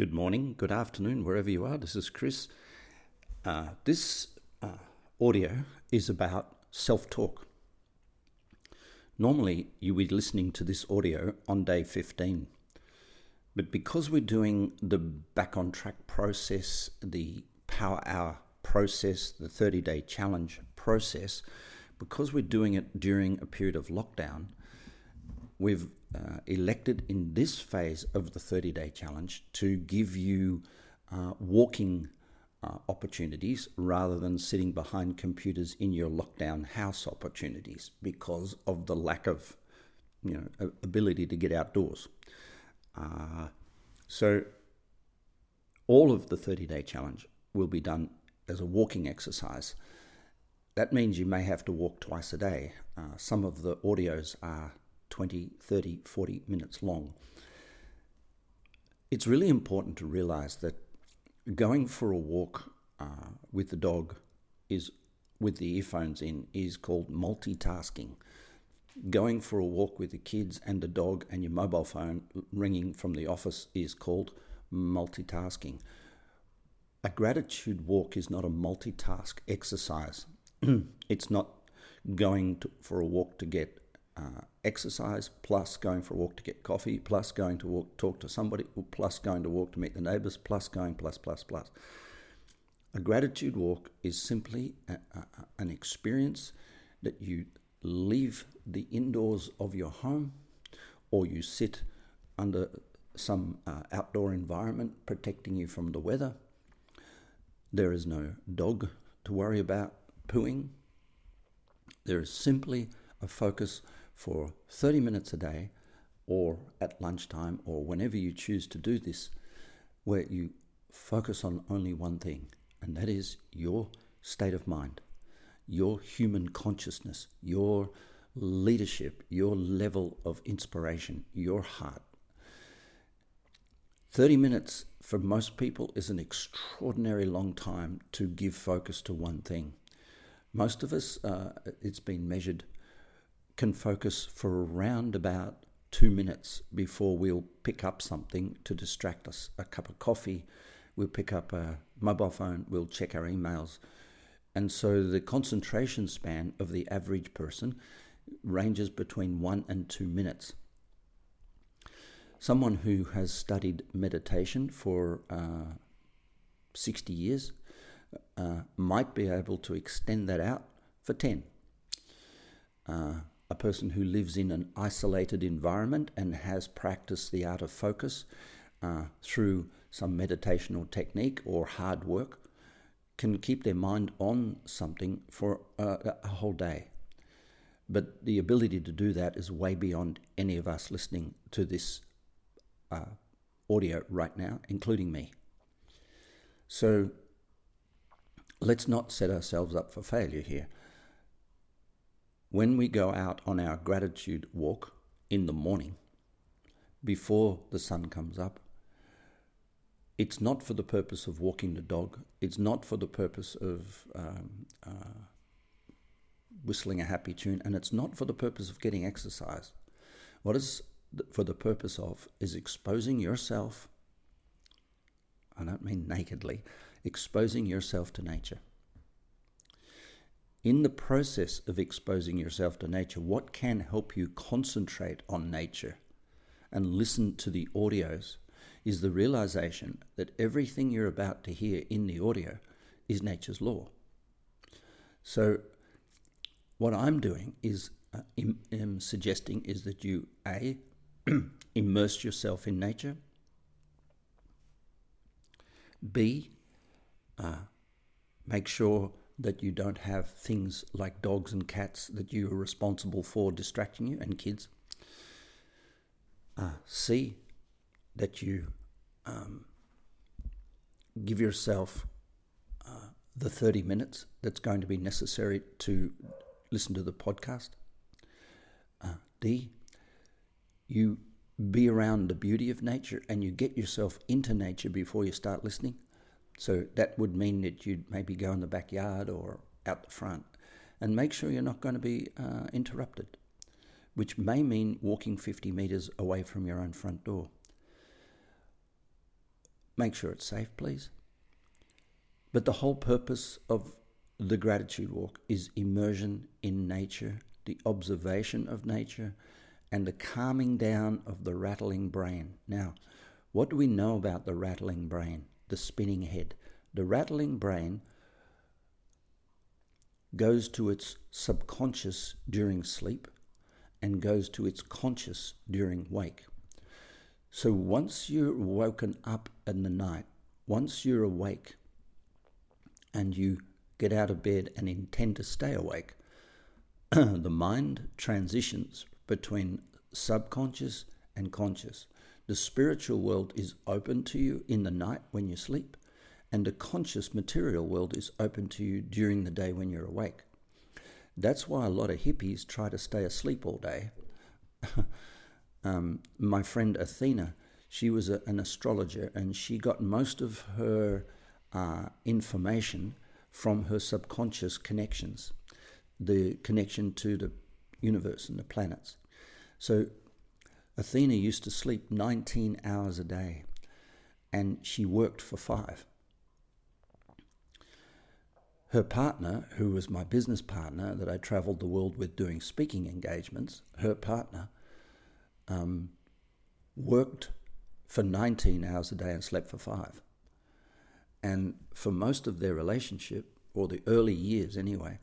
Good morning, good afternoon, wherever you are. This is Chris. Uh, this uh, audio is about self talk. Normally, you would be listening to this audio on day 15. But because we're doing the back on track process, the power hour process, the 30 day challenge process, because we're doing it during a period of lockdown, we've uh, elected in this phase of the 30 day challenge to give you uh, walking uh, opportunities rather than sitting behind computers in your lockdown house opportunities because of the lack of you know ability to get outdoors. Uh, so all of the 30 day challenge will be done as a walking exercise. That means you may have to walk twice a day. Uh, some of the audios are 20, 30, 40 minutes long. It's really important to realize that going for a walk uh, with the dog is with the earphones in is called multitasking. Going for a walk with the kids and the dog and your mobile phone ringing from the office is called multitasking. A gratitude walk is not a multitask exercise. it's not going to, for a walk to get uh, exercise, plus going for a walk to get coffee, plus going to walk, talk to somebody, plus going to walk to meet the neighbours, plus going, plus, plus, plus. A gratitude walk is simply a, a, an experience that you leave the indoors of your home or you sit under some uh, outdoor environment protecting you from the weather. There is no dog to worry about pooing. There is simply a focus for 30 minutes a day or at lunchtime or whenever you choose to do this, where you focus on only one thing, and that is your state of mind, your human consciousness, your leadership, your level of inspiration, your heart. 30 minutes for most people is an extraordinary long time to give focus to one thing. Most of us, uh, it's been measured can focus for around about two minutes before we'll pick up something to distract us a cup of coffee, we'll pick up a mobile phone, we'll check our emails. And so the concentration span of the average person ranges between one and two minutes. Someone who has studied meditation for uh, 60 years uh, might be able to extend that out for 10. Uh, a person who lives in an isolated environment and has practiced the art of focus uh, through some meditation or technique or hard work can keep their mind on something for a, a whole day. But the ability to do that is way beyond any of us listening to this uh, audio right now, including me. So let's not set ourselves up for failure here when we go out on our gratitude walk in the morning, before the sun comes up, it's not for the purpose of walking the dog. It's not for the purpose of um, uh, whistling a happy tune, and it's not for the purpose of getting exercise. What is for the purpose of is exposing yourself. I don't mean nakedly, exposing yourself to nature in the process of exposing yourself to nature, what can help you concentrate on nature and listen to the audios is the realization that everything you're about to hear in the audio is nature's law. So, what I'm doing is uh, im- am suggesting is that you a immerse yourself in nature. B uh, make sure that you don't have things like dogs and cats that you are responsible for distracting you and kids. Uh, C, that you um, give yourself uh, the 30 minutes that's going to be necessary to listen to the podcast. Uh, D, you be around the beauty of nature and you get yourself into nature before you start listening. So that would mean that you'd maybe go in the backyard or out the front and make sure you're not going to be uh, interrupted, which may mean walking 50 metres away from your own front door. make sure it's safe, please. But the whole purpose of the gratitude walk is immersion in nature, the observation of nature, and the calming down of the rattling brain. Now, what do we know about the rattling brain, the spinning head? The rattling brain goes to its subconscious during sleep and goes to its conscious during wake. So once you're woken up in the night, once you're awake and you get out of bed and intend to stay awake, the mind transitions between subconscious and conscious. The spiritual world is open to you in the night when you sleep, and the conscious material world is open to you during the day when you're awake. That's why a lot of hippies try to stay asleep all day. um, my friend Athena, she was a, an astrologer and she got most of her uh, information from her subconscious connections, the connection to the universe and the planets. So Athena used to sleep 19 hours a day and she worked for five. Her partner, who was my business partner that I traveled the world with doing speaking engagements, her partner um, worked for 19 hours a day and slept for five. And for most of their relationship, or the early years anyway,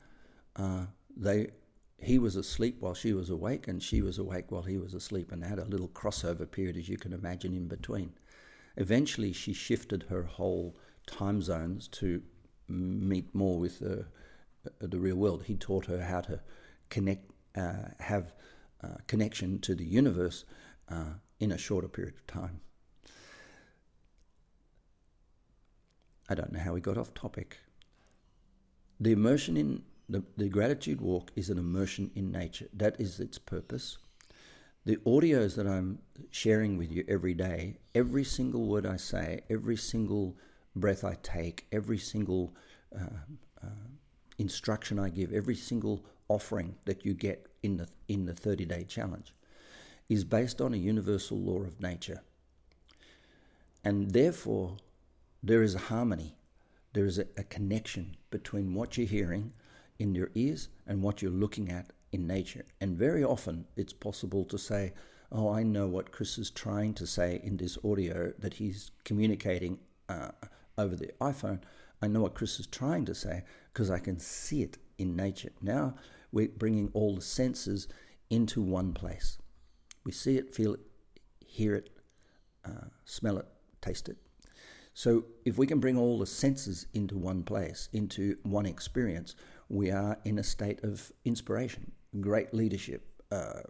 uh, they he was asleep while she was awake, and she was awake while he was asleep, and had a little crossover period, as you can imagine, in between. Eventually, she shifted her whole time zones to meet more with the, the real world. He taught her how to connect, uh, have uh, connection to the universe uh, in a shorter period of time. I don't know how we got off topic. The immersion in the, the gratitude walk is an immersion in nature. That is its purpose. The audios that I'm sharing with you every day, every single word I say, every single breath I take, every single uh, uh, instruction I give, every single offering that you get in the in the 30 day challenge is based on a universal law of nature. And therefore, there is a harmony, there is a, a connection between what you're hearing in your ears and what you're looking at in nature. And very often it's possible to say, Oh, I know what Chris is trying to say in this audio that he's communicating uh, over the iPhone. I know what Chris is trying to say because I can see it in nature. Now we're bringing all the senses into one place. We see it, feel it, hear it, uh, smell it, taste it. So if we can bring all the senses into one place, into one experience, we are in a state of inspiration, great leadership, uh,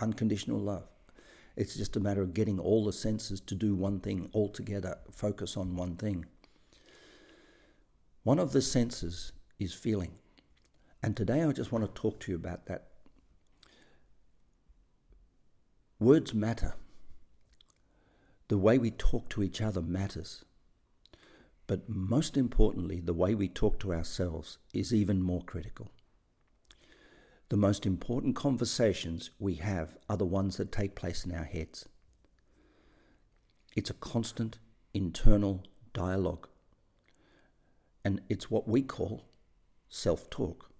unconditional love. It's just a matter of getting all the senses to do one thing all together, focus on one thing. One of the senses is feeling. And today I just want to talk to you about that. Words matter. The way we talk to each other matters. But most importantly, the way we talk to ourselves is even more critical. The most important conversations we have are the ones that take place in our heads. It's a constant internal dialogue and it's what we call self talk.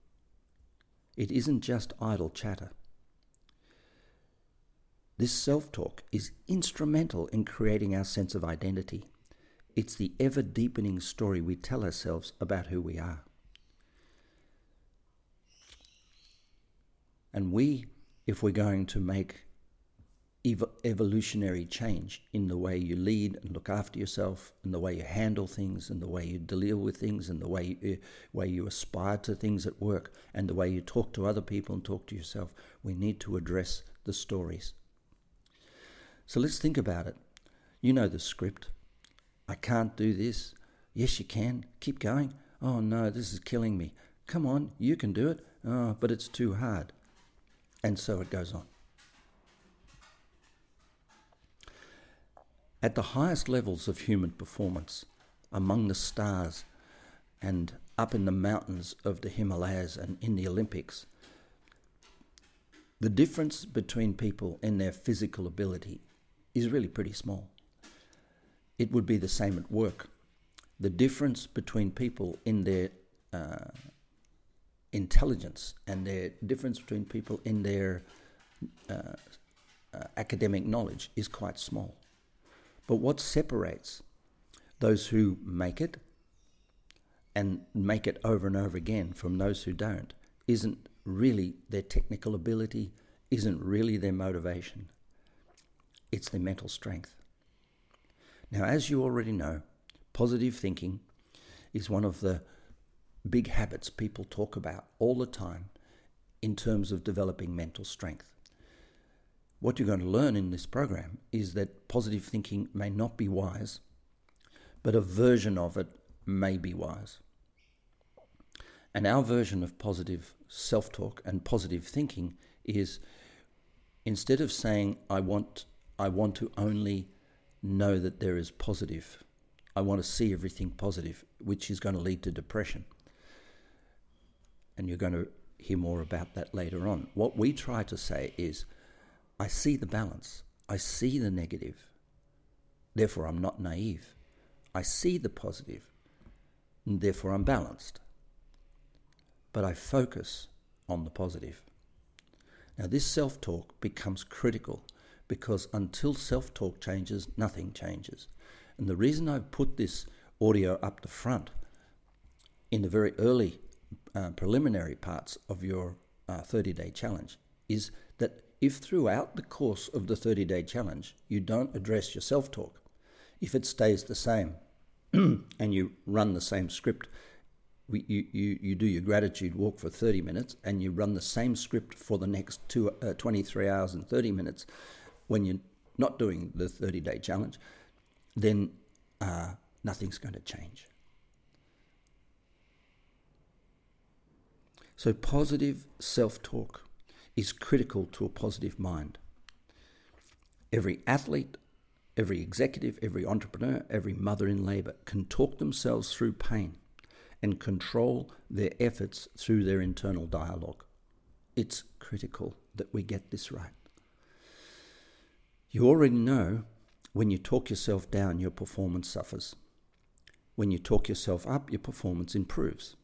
It isn't just idle chatter. This self talk is instrumental in creating our sense of identity. It's the ever deepening story we tell ourselves about who we are. And we, if we're going to make ev- evolutionary change in the way you lead and look after yourself, and the way you handle things, and the way you deal with things, and the way you, uh, way you aspire to things at work, and the way you talk to other people and talk to yourself. We need to address the stories. So let's think about it. You know the script. I can't do this. Yes, you can. Keep going. Oh no, this is killing me. Come on, you can do it. Oh, but it's too hard. And so it goes on. At the highest levels of human performance, among the stars and up in the mountains of the Himalayas and in the Olympics, the difference between people in their physical ability is really pretty small. It would be the same at work. The difference between people in their uh, intelligence and the difference between people in their uh, uh, academic knowledge is quite small. But what separates those who make it and make it over and over again from those who don't isn't really their technical ability, isn't really their motivation. It's their mental strength. Now, as you already know, positive thinking is one of the big habits people talk about all the time in terms of developing mental strength. What you're going to learn in this program is that positive thinking may not be wise, but a version of it may be wise. And our version of positive self talk and positive thinking is instead of saying, I want, I want to only know that there is positive, I want to see everything positive, which is going to lead to depression. And you're going to hear more about that later on. What we try to say is, I see the balance, I see the negative, therefore I'm not naive. I see the positive, and therefore I'm balanced. But I focus on the positive. Now, this self talk becomes critical because until self talk changes, nothing changes. And the reason I've put this audio up the front in the very early uh, preliminary parts of your 30 uh, day challenge is that if throughout the course of the 30 day challenge you don't address your self talk, if it stays the same and you run the same script, you, you, you do your gratitude walk for 30 minutes and you run the same script for the next two, uh, 23 hours and 30 minutes when you're not doing the 30 day challenge, then uh, nothing's going to change. So, positive self talk is critical to a positive mind. Every athlete, Every executive, every entrepreneur, every mother in labour can talk themselves through pain and control their efforts through their internal dialogue. It's critical that we get this right. You already know when you talk yourself down, your performance suffers. When you talk yourself up, your performance improves.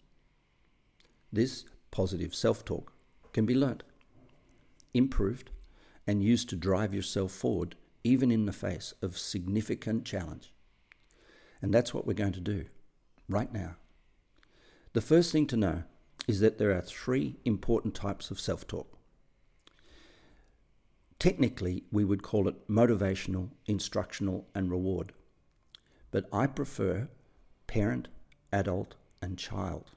This positive self talk can be learnt, improved, and used to drive yourself forward even in the face of significant challenge. And that's what we're going to do right now. The first thing to know is that there are three important types of self talk. Technically, we would call it motivational, instructional, and reward. But I prefer parent, adult, and child.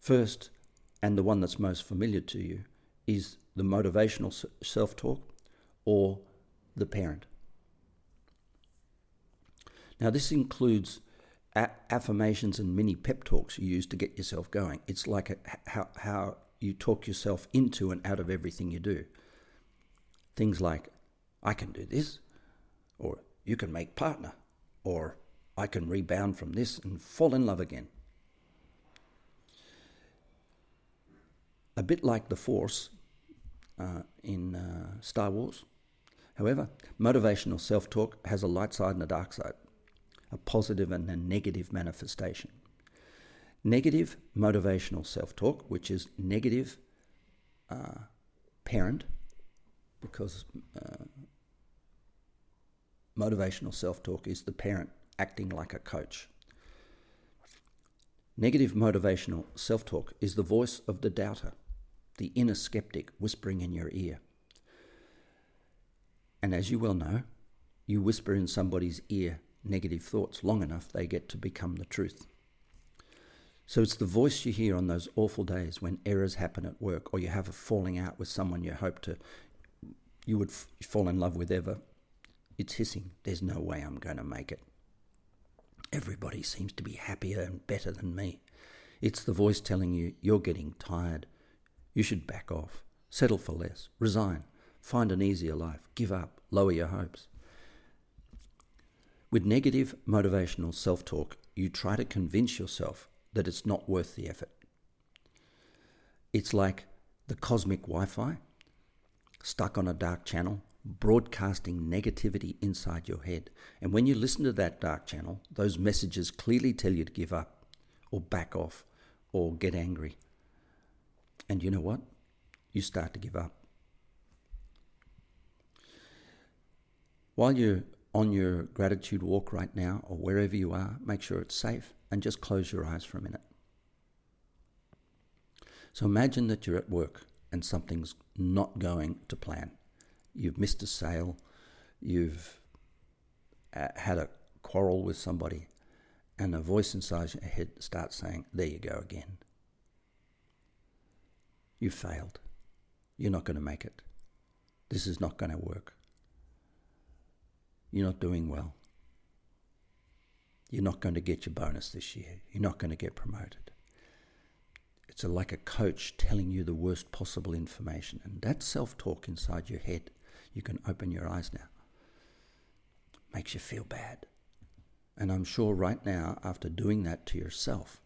First, and the one that's most familiar to you, is the motivational self talk or the parent. Now, this includes affirmations and mini pep talks you use to get yourself going. It's like a, how, how you talk yourself into and out of everything you do. Things like, I can do this, or you can make partner, or I can rebound from this and fall in love again. A bit like the Force uh, in uh, Star Wars, However, motivational self talk has a light side and a dark side, a positive and a negative manifestation. Negative motivational self talk, which is negative uh, parent, because uh, motivational self talk is the parent acting like a coach. Negative motivational self talk is the voice of the doubter, the inner skeptic whispering in your ear. And as you well know, you whisper in somebody's ear negative thoughts long enough, they get to become the truth. So it's the voice you hear on those awful days when errors happen at work or you have a falling out with someone you hope to you would f- fall in love with ever. It's hissing. There's no way I'm going to make it. Everybody seems to be happier and better than me. It's the voice telling you you're getting tired. You should back off, settle for less, resign, Find an easier life. Give up. Lower your hopes. With negative motivational self talk, you try to convince yourself that it's not worth the effort. It's like the cosmic Wi Fi stuck on a dark channel broadcasting negativity inside your head. And when you listen to that dark channel, those messages clearly tell you to give up or back off or get angry. And you know what? You start to give up. While you're on your gratitude walk right now or wherever you are, make sure it's safe and just close your eyes for a minute. So imagine that you're at work and something's not going to plan. You've missed a sale, you've uh, had a quarrel with somebody, and a voice inside your head starts saying, There you go again. You failed. You're not going to make it. This is not going to work. You're not doing well. You're not going to get your bonus this year. You're not going to get promoted. It's a, like a coach telling you the worst possible information. And that self talk inside your head, you can open your eyes now, makes you feel bad. And I'm sure right now, after doing that to yourself,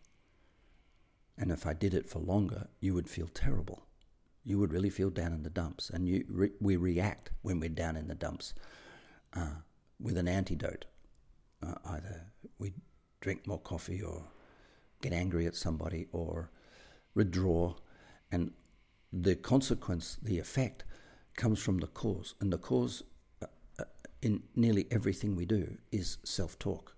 and if I did it for longer, you would feel terrible. You would really feel down in the dumps. And you re- we react when we're down in the dumps. Uh, with an antidote. Uh, either we drink more coffee or get angry at somebody or withdraw. And the consequence, the effect, comes from the cause. And the cause uh, uh in nearly everything we do is self talk.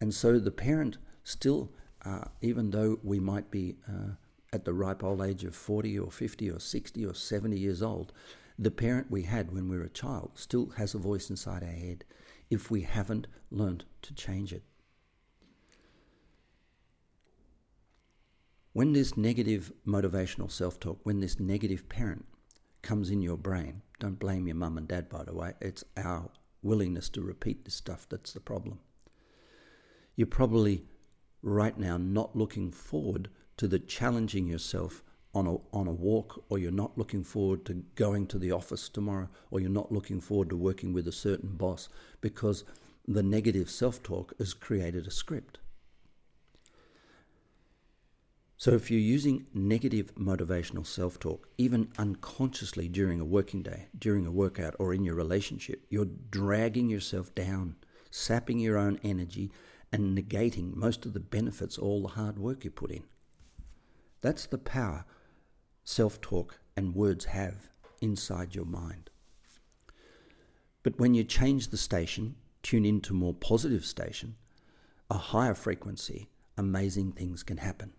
And so the parent still, uh, even though we might be uh, at the ripe old age of 40 or 50 or 60 or 70 years old, the parent we had when we were a child still has a voice inside our head if we haven't learned to change it. When this negative motivational self talk, when this negative parent comes in your brain, don't blame your mum and dad, by the way, it's our willingness to repeat this stuff that's the problem. You're probably right now not looking forward to the challenging yourself on a, on a walk, or you're not looking forward to going to the office tomorrow, or you're not looking forward to working with a certain boss because the negative self talk has created a script. So, if you're using negative motivational self talk, even unconsciously during a working day, during a workout, or in your relationship, you're dragging yourself down, sapping your own energy, and negating most of the benefits, all the hard work you put in. That's the power self talk and words have inside your mind. But when you change the station, tune into more positive station, a higher frequency, amazing things can happen.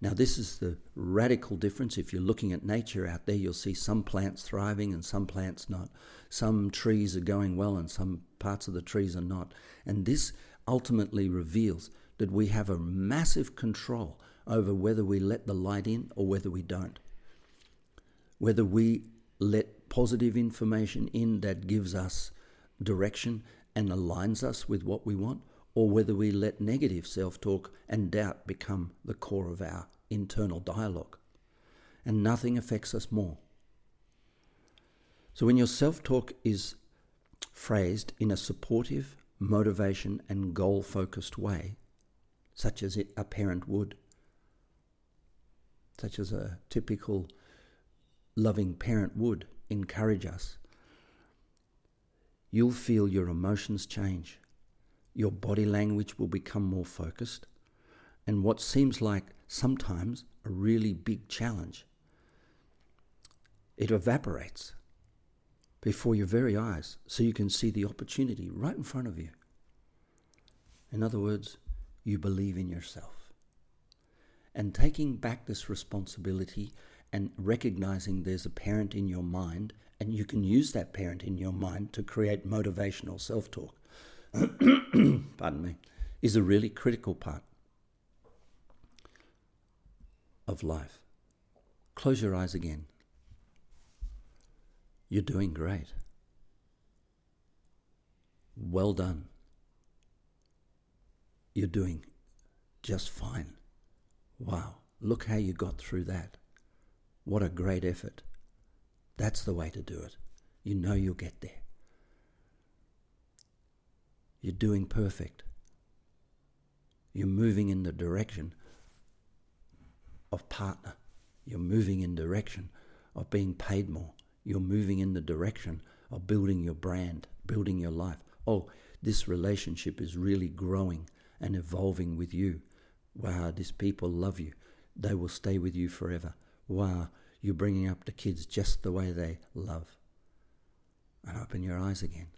Now, this is the radical difference. If you're looking at nature out there, you'll see some plants thriving and some plants not. Some trees are going well and some parts of the trees are not. And this ultimately reveals that we have a massive control over whether we let the light in or whether we don't. Whether we let positive information in that gives us direction and aligns us with what we want, or whether we let negative self talk and doubt become the core of our internal dialogue. And nothing affects us more. So when your self talk is phrased in a supportive, motivation, and goal focused way, such as a parent would, such as a typical loving parent would encourage us, you'll feel your emotions change. Your body language will become more focused. And what seems like sometimes a really big challenge, it evaporates before your very eyes so you can see the opportunity right in front of you. In other words, you believe in yourself and taking back this responsibility and recognizing there's a parent in your mind and you can use that parent in your mind to create motivational self talk, pardon me, is a really critical part of life. Close your eyes again. You're doing great. Well done. You're doing just fine. Wow, look how you got through that. What a great effort. That's the way to do it. You know you'll get there. You're doing perfect. You're moving in the direction of partner. You're moving in direction of being paid more. You're moving in the direction of building your brand, building your life. Oh, this relationship is really growing and evolving with you. Wow, these people love you. They will stay with you forever. Wow, you're bringing up the kids just the way they love. And open your eyes again.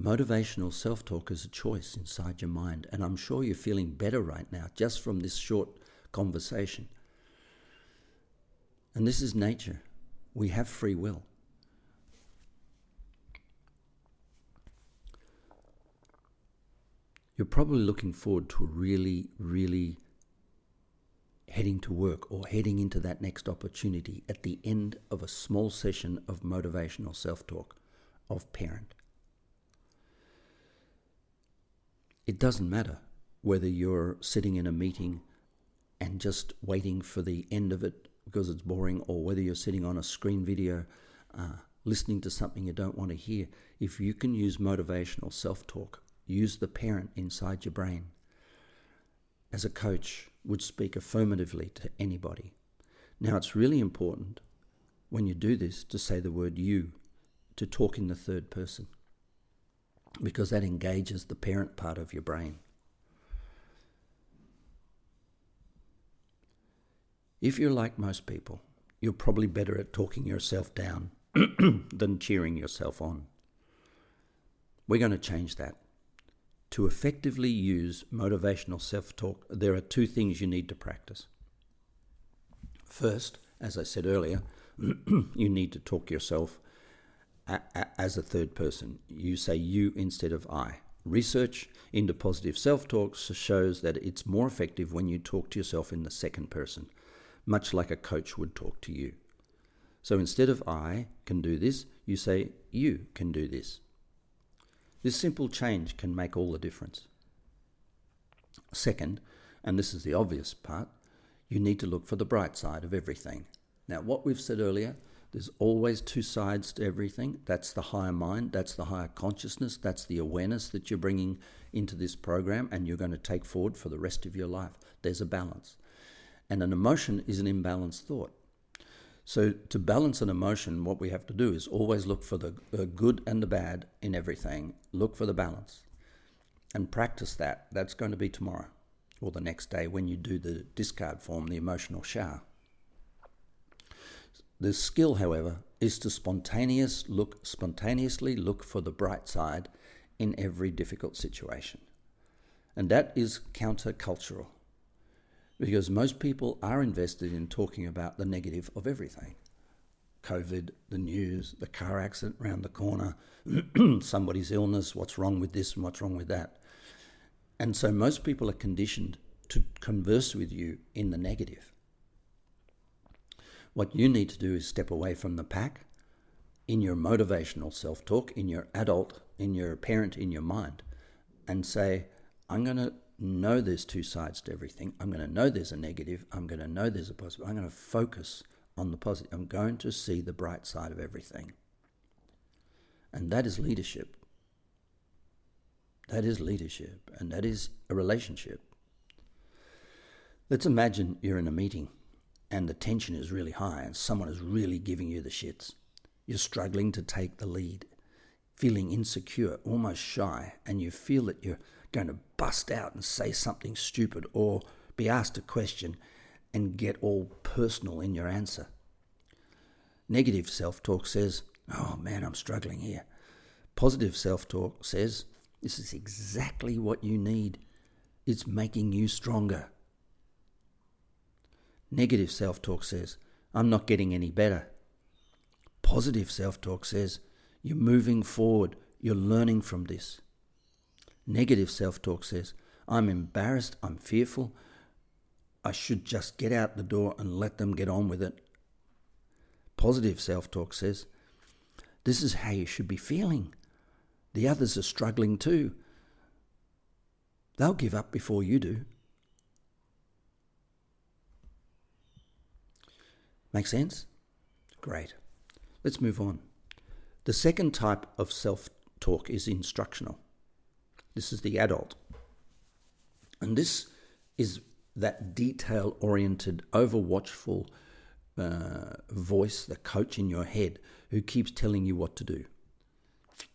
Motivational self talk is a choice inside your mind, and I'm sure you're feeling better right now just from this short conversation. And this is nature. We have free will. You're probably looking forward to really, really heading to work or heading into that next opportunity at the end of a small session of motivational self talk of parent. It doesn't matter whether you're sitting in a meeting and just waiting for the end of it because it's boring, or whether you're sitting on a screen video uh, listening to something you don't want to hear. If you can use motivational self talk, use the parent inside your brain as a coach would speak affirmatively to anybody. Now, it's really important when you do this to say the word you, to talk in the third person, because that engages the parent part of your brain. If you're like most people, you're probably better at talking yourself down than cheering yourself on. We're going to change that. To effectively use motivational self talk, there are two things you need to practice. First, as I said earlier, you need to talk yourself a- a- as a third person. You say you instead of I. Research into positive self talk shows that it's more effective when you talk to yourself in the second person, much like a coach would talk to you. So instead of I can do this, you say you can do this. This simple change can make all the difference. Second, and this is the obvious part, you need to look for the bright side of everything. Now, what we've said earlier, there's always two sides to everything. That's the higher mind, that's the higher consciousness, that's the awareness that you're bringing into this program and you're going to take forward for the rest of your life. There's a balance. And an emotion is an imbalanced thought. So, to balance an emotion, what we have to do is always look for the, good and the bad in everything. Look for the balance and practice that. That's going to be tomorrow or the next day when you do the discard form, the emotional shower. The skill, however, is to spontaneous look, spontaneously look for the bright side in every difficult situation. And that is countercultural because most people are invested in talking about the negative of everything COVID, the news, the car accident around the corner, somebody's illness, what's wrong with this and what's wrong with that. And so most people are conditioned to converse with you in the negative. What you need to do is step away from the pack in your motivational self talk, in your adult, in your parent, in your mind, and say, I'm going to know there's two sides to everything. I'm going to know there's a negative. I'm going to know there's a positive. I'm going to focus on the positive. I'm going to see the bright side of everything. And that is leadership. That is leadership. And that is a relationship. Let's imagine you're in a meeting and the tension is really high and someone is really giving you the shits. You're struggling to take the lead, feeling insecure, almost shy, and you feel that you're going to bust out and say something stupid or be asked a question and get all personal in your answer. Negative self talk says, Oh man, I'm struggling here. Positive self talk says, This is exactly what you need. It's making you stronger. Negative self talk says, I'm not getting any better. Positive self talk says, You're moving forward. You're learning from this. Negative self talk says, I'm embarrassed, I'm fearful, I should just get out the door and let them get on with it. Positive self talk says, This is how you should be feeling. The others are struggling too. They'll give up before you do. Make sense? Great. Let's move on. The second type of self talk is instructional. This is the adult. And this is that detail oriented, over watchful, uh, voice, the coach in your head who keeps telling you what to do.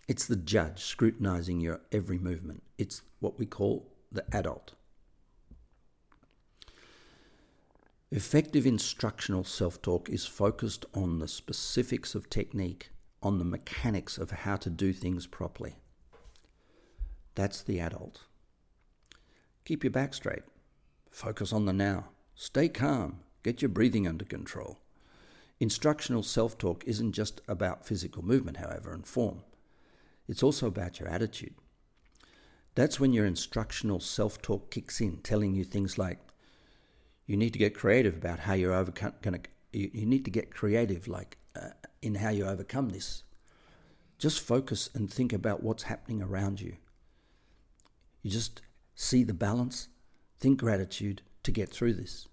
It's the judge scrutinizing your every movement. It's what we call the adult. Effective instructional self talk is focused on the specifics of technique, on the mechanics of how to do things properly. That's the adult. Keep your back straight. Focus on the now. Stay calm. Get your breathing under control. Instructional self talk isn't just about physical movement, however, and form, it's also about your attitude. That's when your instructional self talk kicks in, telling you things like, you need to get creative about how you're overcome. Gonna, you, you need to get creative, like uh, in how you overcome this. Just focus and think about what's happening around you. You just see the balance, think gratitude to get through this.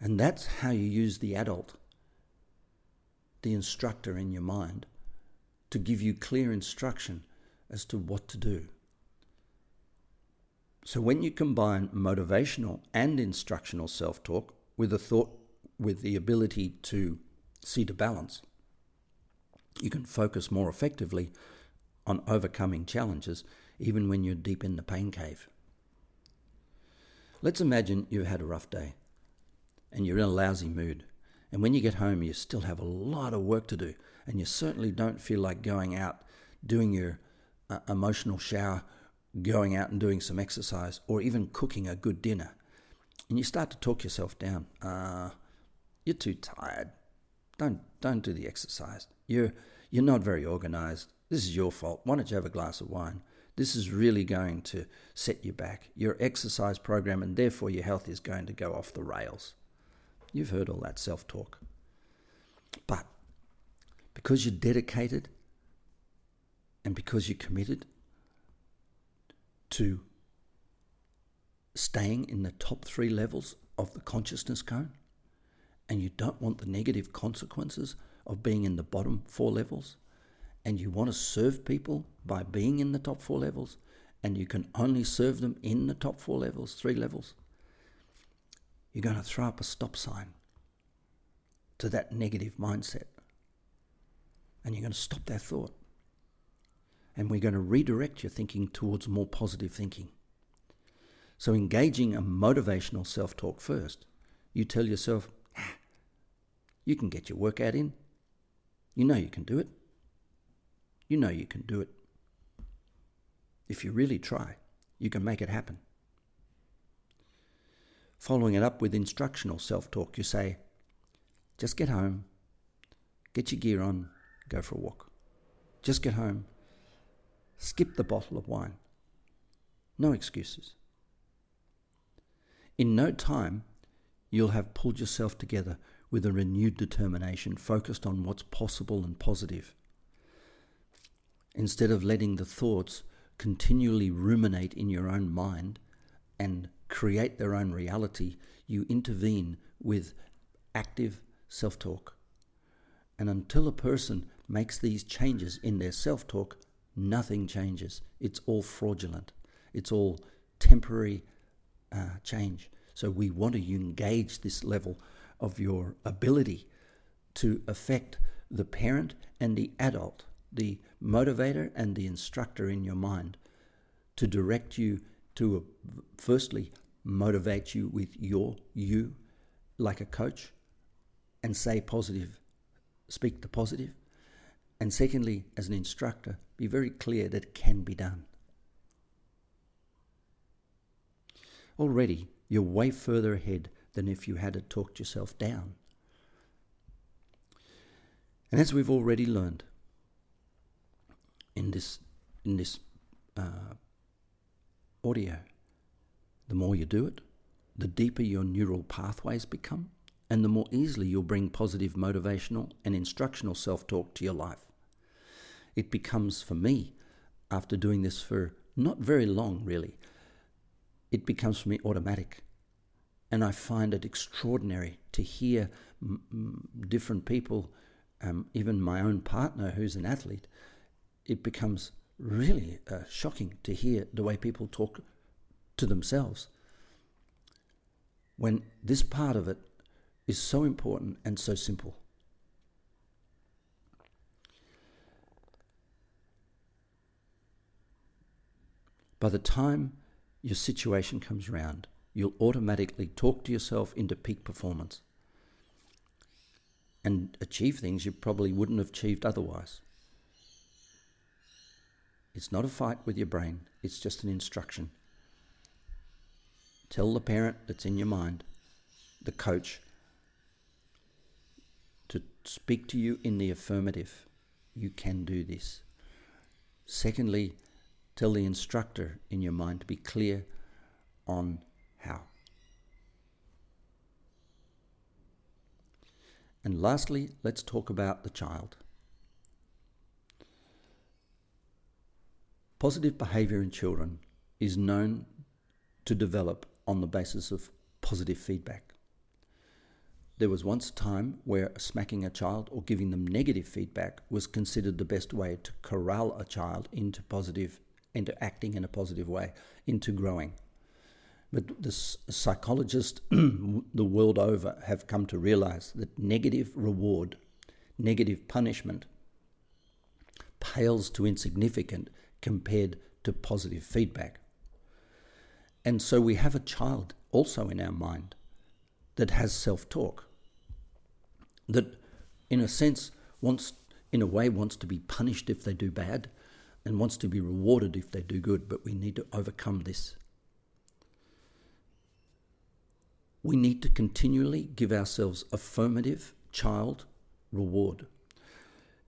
And that's how you use the adult, the instructor in your mind, to give you clear instruction as to what to do. So when you combine motivational and instructional self-talk with a thought with the ability to see the balance, you can focus more effectively on overcoming challenges even when you're deep in the pain cave. Let's imagine you've had a rough day and you're in a lousy mood. And when you get home, you still have a lot of work to do, and you certainly don't feel like going out, doing your uh, emotional shower, going out and doing some exercise, or even cooking a good dinner. And you start to talk yourself down. Uh, you're too tired. Don't don't do the exercise. You're you're not very organized. This is your fault. Why don't you have a glass of wine? This is really going to set you back. Your exercise program and therefore your health is going to go off the rails. You've heard all that self talk. But because you're dedicated and because you're committed to staying in the top three levels of the consciousness cone, and you don't want the negative consequences of being in the bottom four levels, and you want to serve people by being in the top four levels, and you can only serve them in the top four levels, three levels, you're going to throw up a stop sign to that negative mindset. And you're going to stop that thought. And we're going to redirect your thinking towards more positive thinking. So, engaging a motivational self talk first, you tell yourself, ah, you can get your workout in. You know you can do it. You know you can do it. If you really try, you can make it happen. Following it up with instructional self talk, you say, just get home, get your gear on, go for a walk. Just get home, skip the bottle of wine. No excuses. In no time, you'll have pulled yourself together with a renewed determination focused on what's possible and positive. Instead of letting the thoughts continually ruminate in your own mind and create their own reality, you intervene with active self talk. And until a person makes these changes in their self talk, nothing changes. It's all fraudulent, it's all temporary uh, change. So we want to engage this level of your ability to affect the parent and the adult, the motivator and the instructor in your mind, to direct you to, firstly, motivate you with your you like a coach and say positive, speak the. And secondly, as an instructor, be very clear that it can be done. Already, you're way further ahead than if you had to talk yourself down. And as we've already learned in this in this uh, audio, the more you do it, the deeper your neural pathways become, and the more easily you'll bring positive motivational and instructional self talk to your life. It becomes, for me, after doing this for not very long really, it becomes for me automatic. And I find it extraordinary to hear m- m- different people, um, even my own partner who's an athlete, it becomes really uh, shocking to hear the way people talk to themselves. when this part of it is so important and so simple. By the time your situation comes round, you'll automatically talk to yourself into peak performance and achieve things you probably wouldn't have achieved otherwise. It's not a fight with your brain, it's just an instruction. Tell the parent that's in your mind, the coach, to speak to you in the affirmative. You can do this. Secondly, tell the instructor in your mind to be clear on how. And lastly, let's talk about the child. Positive behavior in children is known to develop on the basis of positive feedback. There was once a time where smacking a child or giving them negative feedback was considered the best way to corral a child into positive, into acting in a positive way, into growing. But the psychologists the world over have come to realize that negative reward, negative punishment, pales to insignificant compared to positive feedback. And so we have a child also in our mind that has self talk, that in a sense wants, in a way, wants to be punished if they do bad and wants to be rewarded if they do good, but we need to overcome this. We need to continually give ourselves affirmative child reward.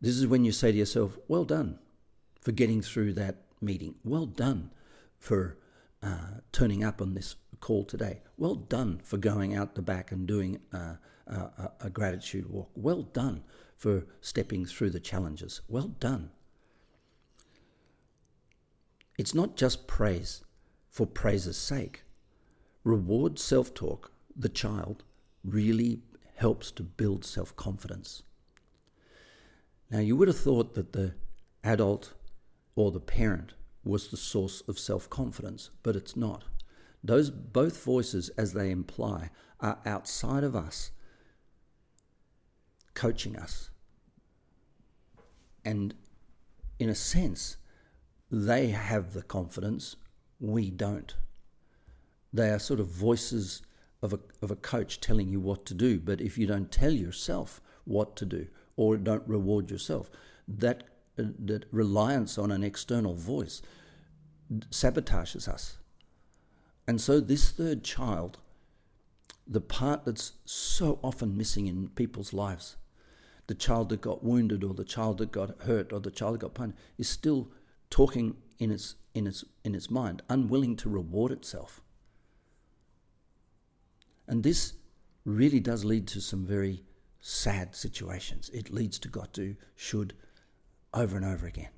This is when you say to yourself, Well done for getting through that meeting. Well done for uh, turning up on this call today. Well done for going out the back and doing uh, a, a gratitude walk. Well done for stepping through the challenges. Well done. It's not just praise for praise's sake. Reward self talk, the child, really helps to build self confidence. Now, you would have thought that the adult or the parent was the source of self confidence, but it's not. Those both voices, as they imply, are outside of us, coaching us. And in a sense, they have the confidence, we don't. They are sort of voices of a, of a coach telling you what to do, but if you don't tell yourself what to do or don't reward yourself, that, that reliance on an external voice sabotages us. And so, this third child, the part that's so often missing in people's lives, the child that got wounded or the child that got hurt or the child that got punished, is still talking in its, in its, in its mind, unwilling to reward itself. And this really does lead to some very sad situations. It leads to got to, should, over and over again.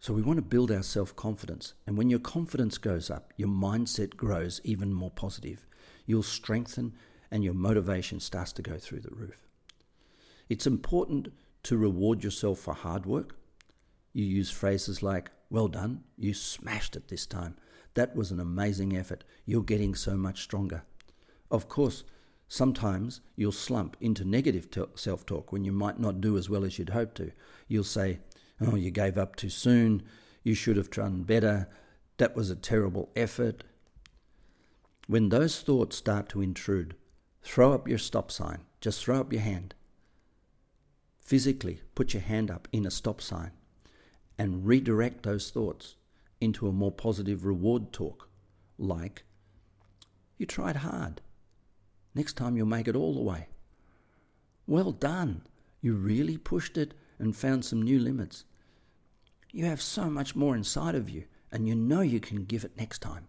So we want to build our self confidence. And when your confidence goes up, your mindset grows even more positive. You'll strengthen and your motivation starts to go through the roof. It's important to reward yourself for hard work. You use phrases like, well done, you smashed it this time. That was an amazing effort. You're getting so much stronger. Of course, sometimes you'll slump into negative self talk when you might not do as well as you'd hoped to. You'll say, Oh, you gave up too soon. You should have done better. That was a terrible effort. When those thoughts start to intrude, throw up your stop sign. Just throw up your hand. Physically, put your hand up in a stop sign and redirect those thoughts into a more positive reward talk, like, You tried hard. Next time you'll make it all the way. Well done. You really pushed it and found some new limits. You have so much more inside of you, and you know you can give it next time.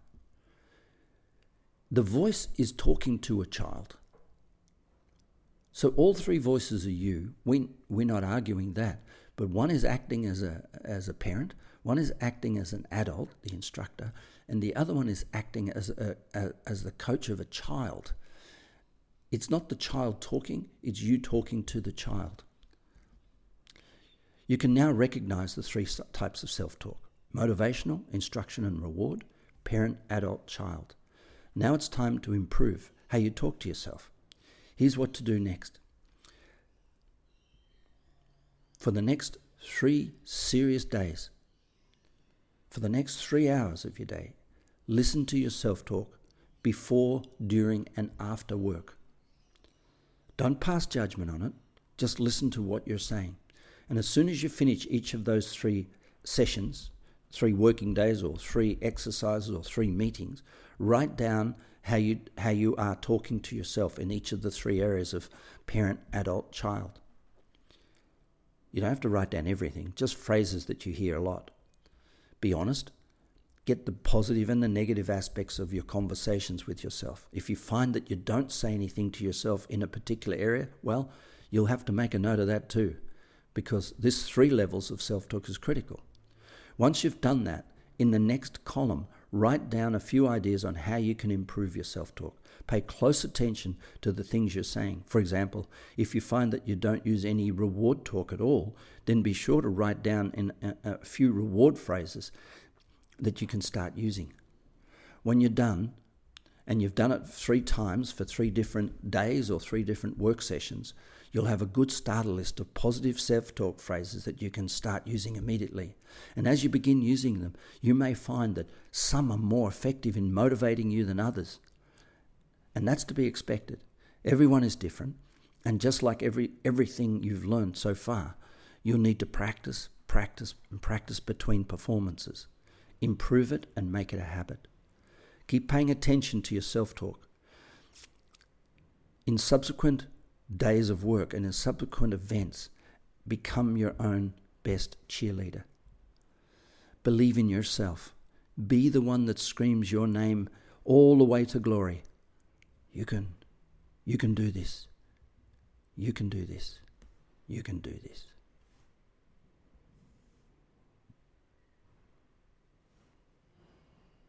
The voice is talking to a child. So all three voices are you. We, we're not arguing that. But one is acting as a, as a parent, one is acting as an adult, the instructor, and the other one is acting as, a, a, as the coach of a child. It's not the child talking, it's you talking to the child. You can now recognize the three types of self talk motivational, instruction and reward, parent, adult, child. Now it's time to improve how you talk to yourself. Here's what to do next. For the next three serious days, for the next three hours of your day, listen to your self talk before, during, and after work. Don't pass judgment on it, just listen to what you're saying. And as soon as you finish each of those three sessions, three working days or three exercises or three meetings, write down how you how you are talking to yourself in each of the three areas of parent, adult, child. You don't have to write down everything, just phrases that you hear a lot. Be honest. Get the positive and the negative aspects of your conversations with yourself. If you find that you don't say anything to yourself in a particular area, well, you'll have to make a note of that too, because this three levels of self talk is critical. Once you've done that, in the next column, write down a few ideas on how you can improve your self talk. Pay close attention to the things you're saying. For example, if you find that you don't use any reward talk at all, then be sure to write down in a, a few reward phrases that you can start using. When you're done, and you've done it three times for three different days or three different work sessions, you'll have a good starter list of positive self talk phrases that you can start using immediately. And as you begin using them, you may find that some are more effective in motivating you than others. And that's to be expected. Everyone is different. And just like every, everything you've learned so far, you'll need to practice, practice, and practice between performances improve it, and make it a habit. Keep paying attention to your self talk. In subsequent days of work and in subsequent events, become your own best cheerleader. Believe in yourself. Be the one that screams your name all the way to glory. You can, you can do this. You can do this. You can do this.